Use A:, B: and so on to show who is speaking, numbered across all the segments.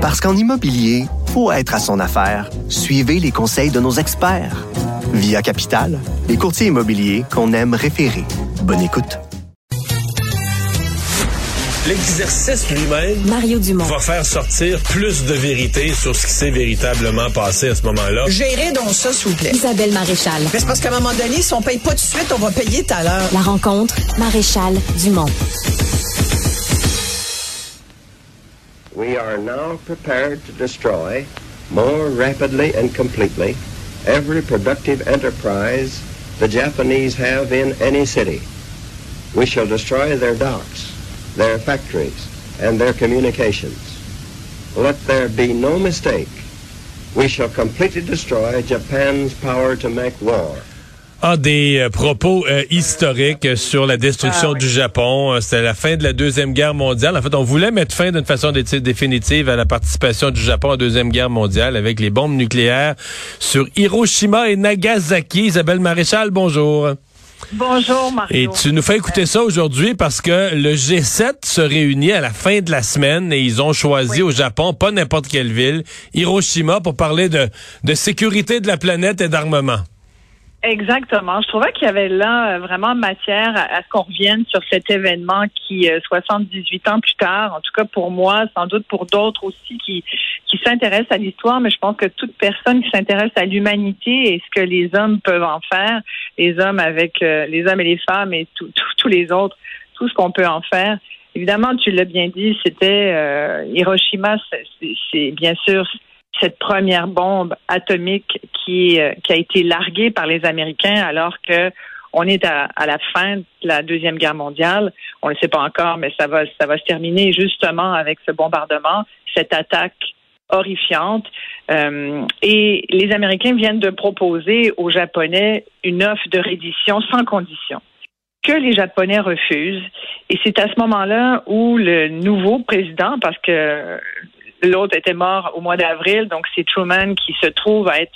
A: Parce qu'en immobilier, faut être à son affaire. Suivez les conseils de nos experts. Via Capital, les courtiers immobiliers qu'on aime référer. Bonne écoute.
B: L'exercice lui-même
C: Mario Dumont.
B: va faire sortir plus de vérité sur ce qui s'est véritablement passé à ce moment-là.
D: Gérez donc ça, s'il vous plaît.
C: Isabelle Maréchal.
D: Mais c'est parce qu'à un moment donné, si on paye pas tout de suite, on va payer tout à l'heure.
C: La rencontre, Maréchal Dumont.
E: We are now prepared to destroy more rapidly and completely every productive enterprise the Japanese have in any city. We shall destroy their docks, their factories, and their communications. Let there be no mistake. We shall completely destroy Japan's power to make war.
B: A des euh, propos euh, historiques sur la destruction du Japon. Euh, C'était la fin de la Deuxième Guerre mondiale. En fait, on voulait mettre fin d'une façon dé- définitive à la participation du Japon à la Deuxième Guerre mondiale avec les bombes nucléaires sur Hiroshima et Nagasaki. Isabelle Maréchal, bonjour.
F: Bonjour, Mario.
B: Et tu nous fais écouter ça aujourd'hui parce que le G7 se réunit à la fin de la semaine et ils ont choisi au Japon, pas n'importe quelle ville, Hiroshima, pour parler de, de sécurité de la planète et d'armement.
F: Exactement. Je trouvais qu'il y avait là euh, vraiment matière à, ce qu'on revienne sur cet événement qui, euh, 78 ans plus tard, en tout cas pour moi, sans doute pour d'autres aussi qui, qui s'intéressent à l'histoire, mais je pense que toute personne qui s'intéresse à l'humanité et ce que les hommes peuvent en faire, les hommes avec euh, les hommes et les femmes et tous les autres, tout ce qu'on peut en faire. Évidemment, tu l'as bien dit, c'était euh, Hiroshima, c'est bien sûr cette première bombe atomique qui, euh, qui a été larguée par les Américains alors que on est à, à la fin de la deuxième guerre mondiale. On ne le sait pas encore, mais ça va, ça va se terminer justement avec ce bombardement, cette attaque horrifiante. Euh, et les Américains viennent de proposer aux Japonais une offre de reddition sans condition que les Japonais refusent. Et c'est à ce moment-là où le nouveau président, parce que l'autre était mort au mois d'avril, donc c'est Truman qui se trouve à être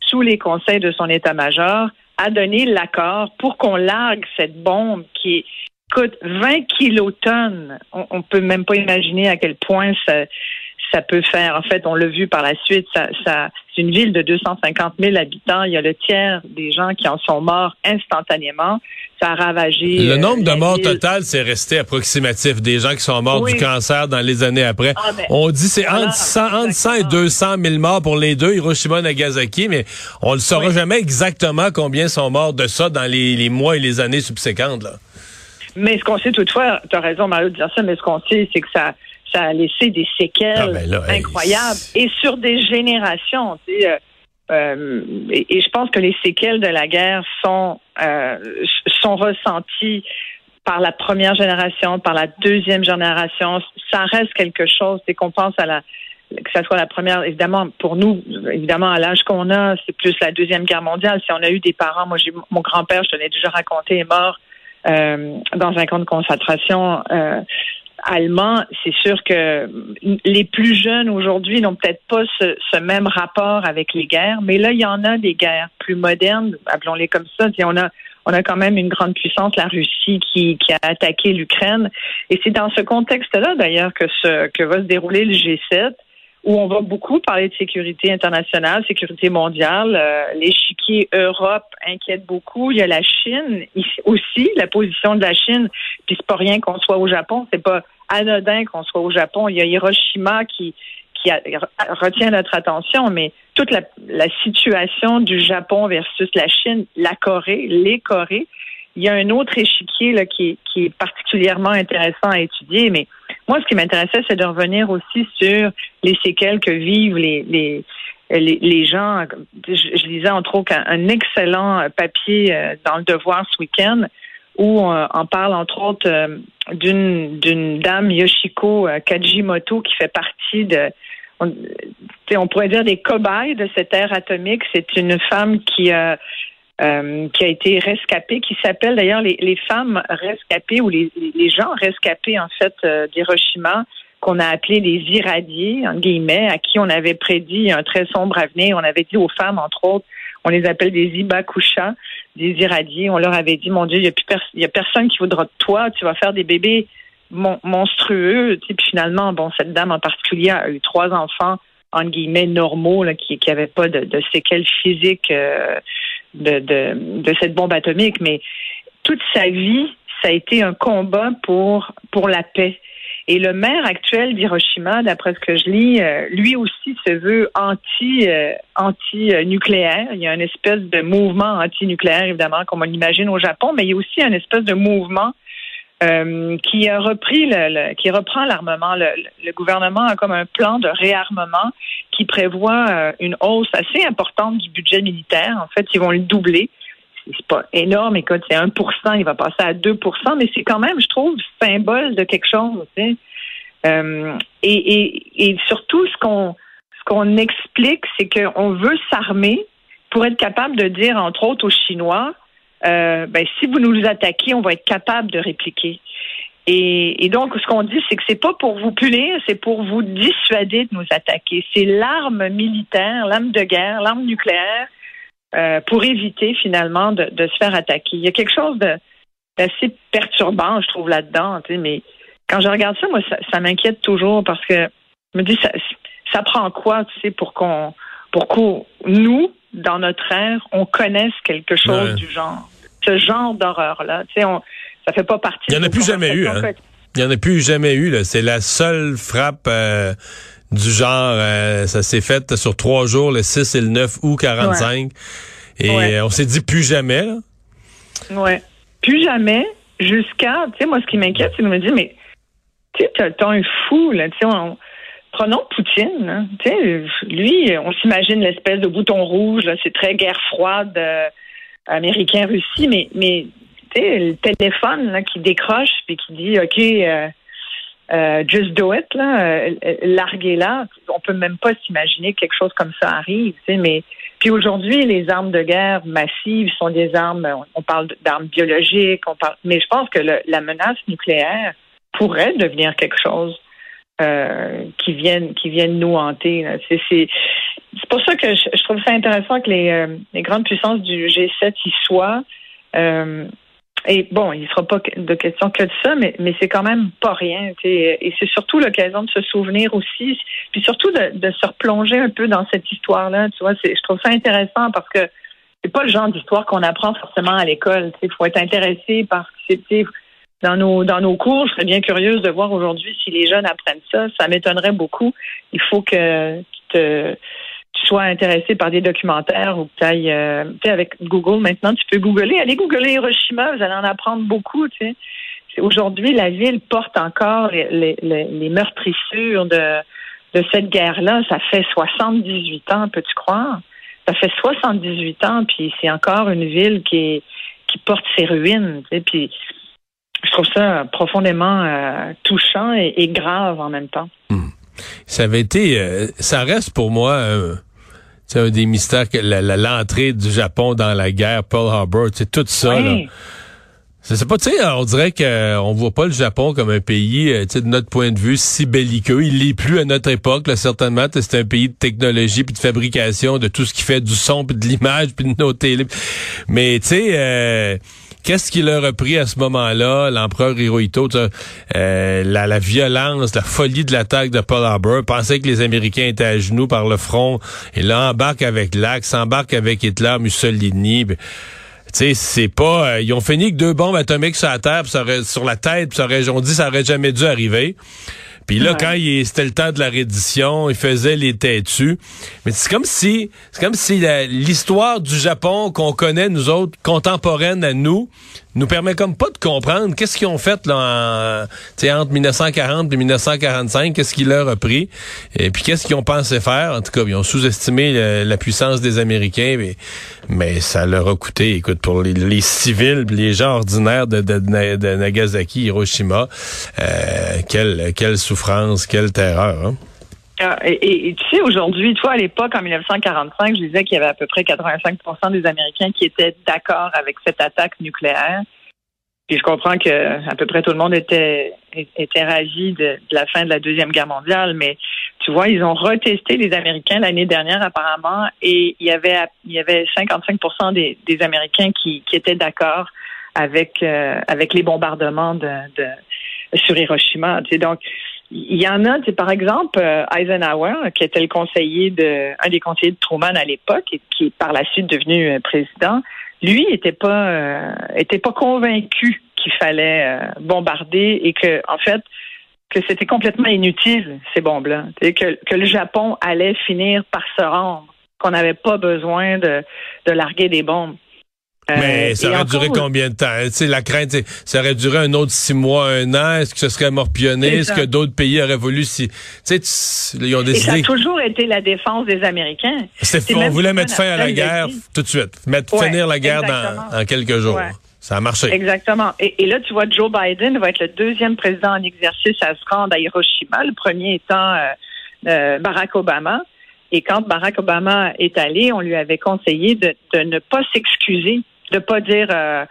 F: sous les conseils de son état-major, a donné l'accord pour qu'on largue cette bombe qui coûte 20 kilotonnes. On, on peut même pas imaginer à quel point ça, ça peut faire. En fait, on l'a vu par la suite. Ça, ça, c'est une ville de 250 000 habitants. Il y a le tiers des gens qui en sont morts instantanément. Ça a ravagé.
B: Le
F: euh,
B: nombre de morts
F: ville.
B: total, c'est resté approximatif. Des gens qui sont morts
F: Oui.
B: du cancer dans les années après.
F: Ah, mais-
B: on dit c'est entre, 100, entre 100 et
F: exactement.
B: 200 000 morts pour les deux, Hiroshima et Nagasaki, mais on ne saura
F: Oui.
B: jamais exactement combien sont morts de ça dans les, les mois et les années subséquentes. Là.
F: Mais ce qu'on sait toutefois, tu as raison Mario de dire ça, mais ce qu'on sait, c'est que ça, ça a laissé des séquelles
B: Ah, ben là,
F: incroyables et sur des générations. tu sais, euh, euh, et, et je pense que les séquelles de la guerre sont euh, sont ressenties par la première génération, par la deuxième génération. Ça reste quelque chose. C'est qu'on pense à la que ça soit la première, évidemment, pour nous, évidemment, à l'âge qu'on a, c'est plus la Deuxième Guerre mondiale. Si on a eu des parents, moi, j'ai mon grand-père, je te l'ai déjà raconté, est mort euh, dans un camp de concentration euh, allemand. C'est sûr que les plus jeunes aujourd'hui n'ont peut-être pas ce, même rapport avec les guerres, mais là, il y en a des guerres plus modernes, appelons-les comme ça. On a on a quand même une grande puissance, la Russie, qui, a attaqué l'Ukraine. Et c'est dans ce contexte-là, d'ailleurs, que va se dérouler le G7 où on va beaucoup parler de sécurité internationale, sécurité mondiale. Euh, L'échiquier Europe inquiète beaucoup. Il y a la Chine ici aussi, la position de la Chine. Puis c'est pas rien qu'on soit au Japon. C'est pas anodin qu'on soit au Japon. Il y a Hiroshima qui qui retient notre attention, mais toute la, la situation du Japon versus la Chine, la Corée, les Corées, il y a un autre échiquier là, qui, qui est particulièrement intéressant à étudier. Mais moi, ce qui m'intéressait, c'est de revenir aussi sur les séquelles que vivent les, les, les, les gens. Je, lisais entre autres un, excellent papier euh, dans le Devoir ce week-end où on, on parle entre autres euh, d'une d'une dame Yoshiko euh, Kajimoto qui fait partie de on, on pourrait dire des cobayes de cette ère atomique. C'est une femme qui euh, qui a été rescapée, qui s'appelle d'ailleurs les, les femmes rescapées ou les, les gens rescapés en fait euh, d'Hiroshima qu'on a appelé les irradiés, en guillemets, à qui on avait prédit un très sombre avenir. On avait dit aux femmes, entre autres, on les appelle des ibakusha, des irradiés. On leur avait dit, mon Dieu, il n'y a, plus pers- y a personne qui voudra de toi, tu vas faire des bébés monstrueux. Puis finalement, bon, cette dame en particulier a eu trois enfants entre guillemets normaux, là, qui n'avaient pas de, séquelles physiques euh, de, cette bombe atomique, mais toute sa vie, ça a été un combat pour pour la paix. Et le maire actuel d'Hiroshima, d'après ce que je lis, euh, lui aussi se veut anti euh, anti nucléaire. Il y a une espèce de mouvement anti-nucléaire, évidemment, comme on l'imagine au Japon, mais il y a aussi une espèce de mouvement euh, qui a repris le, qui reprend l'armement. Le, gouvernement a comme un plan de réarmement qui prévoit euh, une hausse assez importante du budget militaire. En fait, ils vont le doubler. C'est pas énorme, écoute, c'est 1% il va passer à 2% mais c'est quand même, je trouve, symbole de quelque chose. Euh, et, surtout, ce qu'on explique, c'est qu'on veut s'armer pour être capable de dire, entre autres, aux Chinois, euh, ben, si vous nous attaquez, on va être capable de répliquer. Et, donc, ce qu'on dit, c'est que c'est pas pour vous punir, c'est pour vous dissuader de nous attaquer. C'est l'arme militaire, l'arme de guerre, l'arme nucléaire, euh, pour éviter finalement de, se faire attaquer. Il y a quelque chose d'assez perturbant, je trouve, là-dedans. mais quand je regarde ça, moi, ça, m'inquiète toujours parce que je me dis, ça, ça prend quoi, tu sais, pour qu'on, pour qu'on, nous, dans notre ère, on connaisse quelque chose du genre? Ce genre d'horreur-là. Tu sais, on, ça fait pas partie.
B: Il n'y en a plus jamais eu. Hein? Il n'y en a plus jamais eu. C'est la seule frappe euh, du genre. Euh, ça s'est fait sur trois jours, le 6 et le 9 août 45. Et euh, on s'est dit plus jamais.
F: Ouais. Plus jamais. Jusqu'à, tu sais, moi, ce qui m'inquiète, c'est de me dire, mais tu sais, t'as un fou, là. Tu sais, prenons Poutine. Hein, lui, on s'imagine l'espèce de bouton rouge. C'est très guerre froide américain-Russie, mais, mais le téléphone là, qui décroche puis qui dit OK, euh, euh, just do it, là, euh, larguez-la. On peut même pas s'imaginer que quelque chose comme ça arrive. Mais puis aujourd'hui, les armes de guerre massives sont des armes. On parle d'armes biologiques, on parle, mais je pense que la menace nucléaire pourrait devenir quelque chose euh, qui viennent qui viennent nous hanter. C'est c'est pour ça que je, trouve ça intéressant que les, euh, grandes puissances du G7 y soient. Euh, et bon, il ne sera pas de question que de ça, mais, c'est quand même pas rien. Et c'est surtout l'occasion de se souvenir aussi, puis surtout de, se replonger un peu dans cette histoire-là. Tu vois, je trouve ça intéressant parce que c'est pas le genre d'histoire qu'on apprend forcément à l'école. Il faut être intéressé par dans nos dans nos cours. Je serais bien curieuse de voir aujourd'hui si les jeunes apprennent ça. Ça m'étonnerait beaucoup. Il faut que te tu sois intéressé par des documentaires ou que tu euh, avec Google maintenant, tu peux googler. Allez googler Hiroshima, vous allez en apprendre beaucoup, tu sais. Aujourd'hui, la ville porte encore les, les, les meurtrissures de, de cette guerre-là. Ça fait 78 ans, peux-tu croire? Ça fait 78 ans, puis c'est encore une ville qui, qui porte ses ruines. Tu puis je trouve ça profondément euh, touchant et, grave en même temps.
B: Hmm. Ça avait été, euh, ça reste pour moi c'est un des mystères que l'entrée du Japon dans la guerre, Pearl Harbor, c'est tout ça. Là. C'est pas, tu sais, on dirait qu'on voit pas le Japon comme un pays, euh, tu sais, de notre point de vue, si belliqueux. Il l'est plus à notre époque, là, certainement. C'est un pays de technologie puis de fabrication de tout ce qui fait du son puis de l'image puis de nos télé. Mais, tu sais, euh, Qu'est-ce qu'il a repris à ce moment-là, l'empereur Hirohito, euh, la, violence, la folie de l'attaque de Pearl Harbor, pensait que les Américains étaient à genoux par le front, et là embarque avec l'Axe, embarque avec Hitler, Mussolini. Tu sais, c'est pas. Euh, ils ont fini que deux bombes atomiques sur la terre, ça aurait, sur la tête, pis ça aurait, on dit, ça aurait jamais dû arriver. Puis là, quand c'était le temps de la reddition, il faisait les têtus. Mais c'est comme si, c'est comme si l'histoire du Japon qu'on connaît nous autres, contemporaine à nous, nous permet comme pas de comprendre qu'est-ce qu'ils ont fait là en, entre 1940 et 1945, qu'est-ce qu'ils leur a pris, et puis qu'est-ce qu'ils ont pensé faire. En tout cas, ils ont sous-estimé la puissance des Américains, mais, ça leur a coûté, écoute, pour les, civils, les gens ordinaires de Nagasaki, Hiroshima, euh, quelle, quelle souffrance, quelle terreur. Hein?
F: Ah, et, tu sais, aujourd'hui, toi, à l'époque, en 1945, je disais qu'il y avait à peu près 85% des Américains qui étaient d'accord avec cette attaque nucléaire. Puis je comprends que à peu près tout le monde était était ravi de, la fin de la deuxième guerre mondiale, mais tu vois, ils ont retesté les Américains l'année dernière apparemment, et il y avait il y avait 55 des, des Américains qui, qui étaient d'accord avec euh, avec les bombardements de, de sur Hiroshima. Tu sais, donc, il y en a, par exemple, euh, Eisenhower, qui était le conseiller de, un des conseillers de Truman à l'époque et qui est par la suite devenu euh, président, lui était pas, euh, était pas convaincu qu'il fallait bombarder et que, en fait, que c'était complètement inutile ces bombes-là, que, que le Japon allait finir par se rendre, qu'on n'avait pas besoin de larguer des bombes.
B: Euh, Mais ça aurait duré combien de temps? Tu sais, la crainte, ça aurait duré un autre six mois, un an? Est-ce que ce serait morpionné? Est-ce que d'autres pays auraient voulu si, tu sais, ils ont décidé.
F: Et ça a toujours été la défense des Américains.
B: on voulait mettre fin à la guerre tout de suite. Mettre, finir la guerre dans, en quelques jours. Ça a marché.
F: Exactement. Et, là, tu vois, Joe Biden va être le deuxième président en exercice à se rendre à Hiroshima, le premier étant euh, euh, Barack Obama. Et quand Barack Obama est allé, on lui avait conseillé de, de ne pas s'excuser de pas dire euh,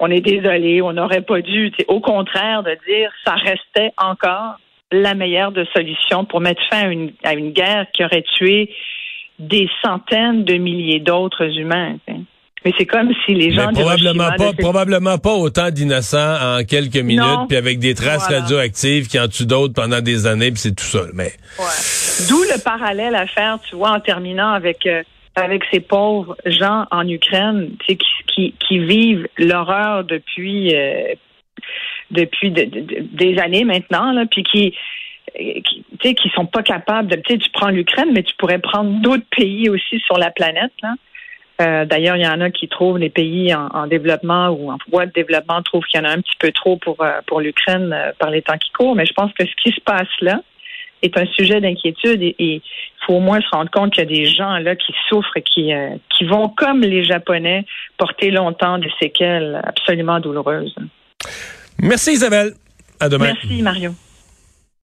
F: on est désolé, on n'aurait pas dû. Au contraire, de dire ça restait encore la meilleure de solutions pour mettre fin à une, guerre qui aurait tué des centaines de milliers d'autres humains. Mais c'est comme si les gens
B: probablement pas, probablement pas autant d'innocents en quelques minutes, puis avec des traces radioactives qui en tuent d'autres pendant des années, puis c'est tout ça. Mais
F: d'où le parallèle à faire, tu vois, en terminant avec. Euh, avec ces pauvres gens en Ukraine qui, qui, qui vivent l'horreur depuis euh, depuis des années maintenant, puis qui qui, qui sont pas capables de. Tu prends l'Ukraine, mais tu pourrais prendre d'autres pays aussi sur la planète. Là. Euh, D'ailleurs, il y en a qui trouvent les pays en, en, développement ou en voie de développement trouvent qu'il y en a un petit peu trop pour euh, pour l'Ukraine par les temps qui courent. Mais je pense que ce qui se passe là, est un sujet d'inquiétude et il faut au moins se rendre compte qu'il y a des gens là qui souffrent, qui, euh, qui vont, comme les Japonais, porter longtemps des séquelles absolument douloureuses.
B: Merci Isabelle. À demain.
F: Merci Mario.